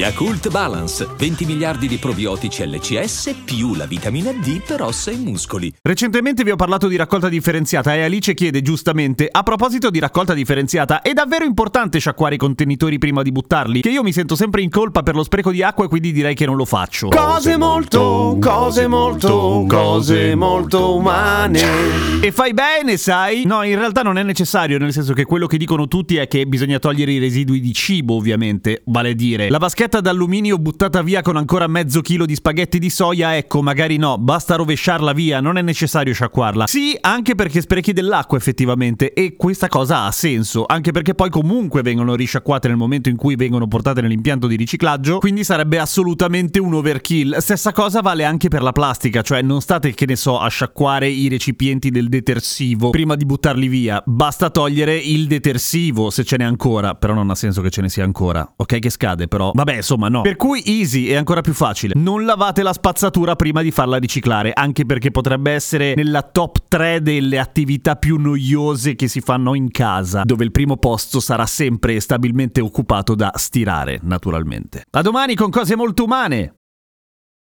Yakult Balance, 20 miliardi di probiotici LCS più la vitamina D per ossa e muscoli. Recentemente vi ho parlato di raccolta differenziata e Alice chiede giustamente, a proposito di raccolta differenziata, è davvero importante sciacquare i contenitori prima di buttarli? Che io mi sento sempre in colpa per lo spreco di acqua e quindi direi che non lo faccio. Cose molto, cose molto, cose molto umane. E fai bene, sai? No, in realtà non è necessario, nel senso che quello che dicono tutti è che bisogna togliere i residui di cibo, ovviamente, vale a dire. La vaschetta d'alluminio buttata via con ancora mezzo chilo di spaghetti di soia, ecco, magari no, basta rovesciarla via, non è necessario sciacquarla. Sì, anche perché sprechi dell'acqua effettivamente, e questa cosa ha senso, anche perché poi comunque vengono risciacquate nel momento in cui vengono portate nell'impianto di riciclaggio, quindi sarebbe assolutamente un overkill. Stessa cosa vale anche per la plastica, cioè non state, che ne so, a sciacquare i recipienti del detersivo prima di buttarli via, basta togliere il detersivo se ce n'è ancora, però non ha senso che ce ne sia ancora. Ok che scade, però vabbè, insomma, no. Per cui easy è ancora più facile. Non lavate la spazzatura prima di farla riciclare, anche perché potrebbe essere nella top 3 delle attività più noiose che si fanno in casa, dove il primo posto sarà sempre stabilmente occupato da stirare, naturalmente. A domani con cose molto umane.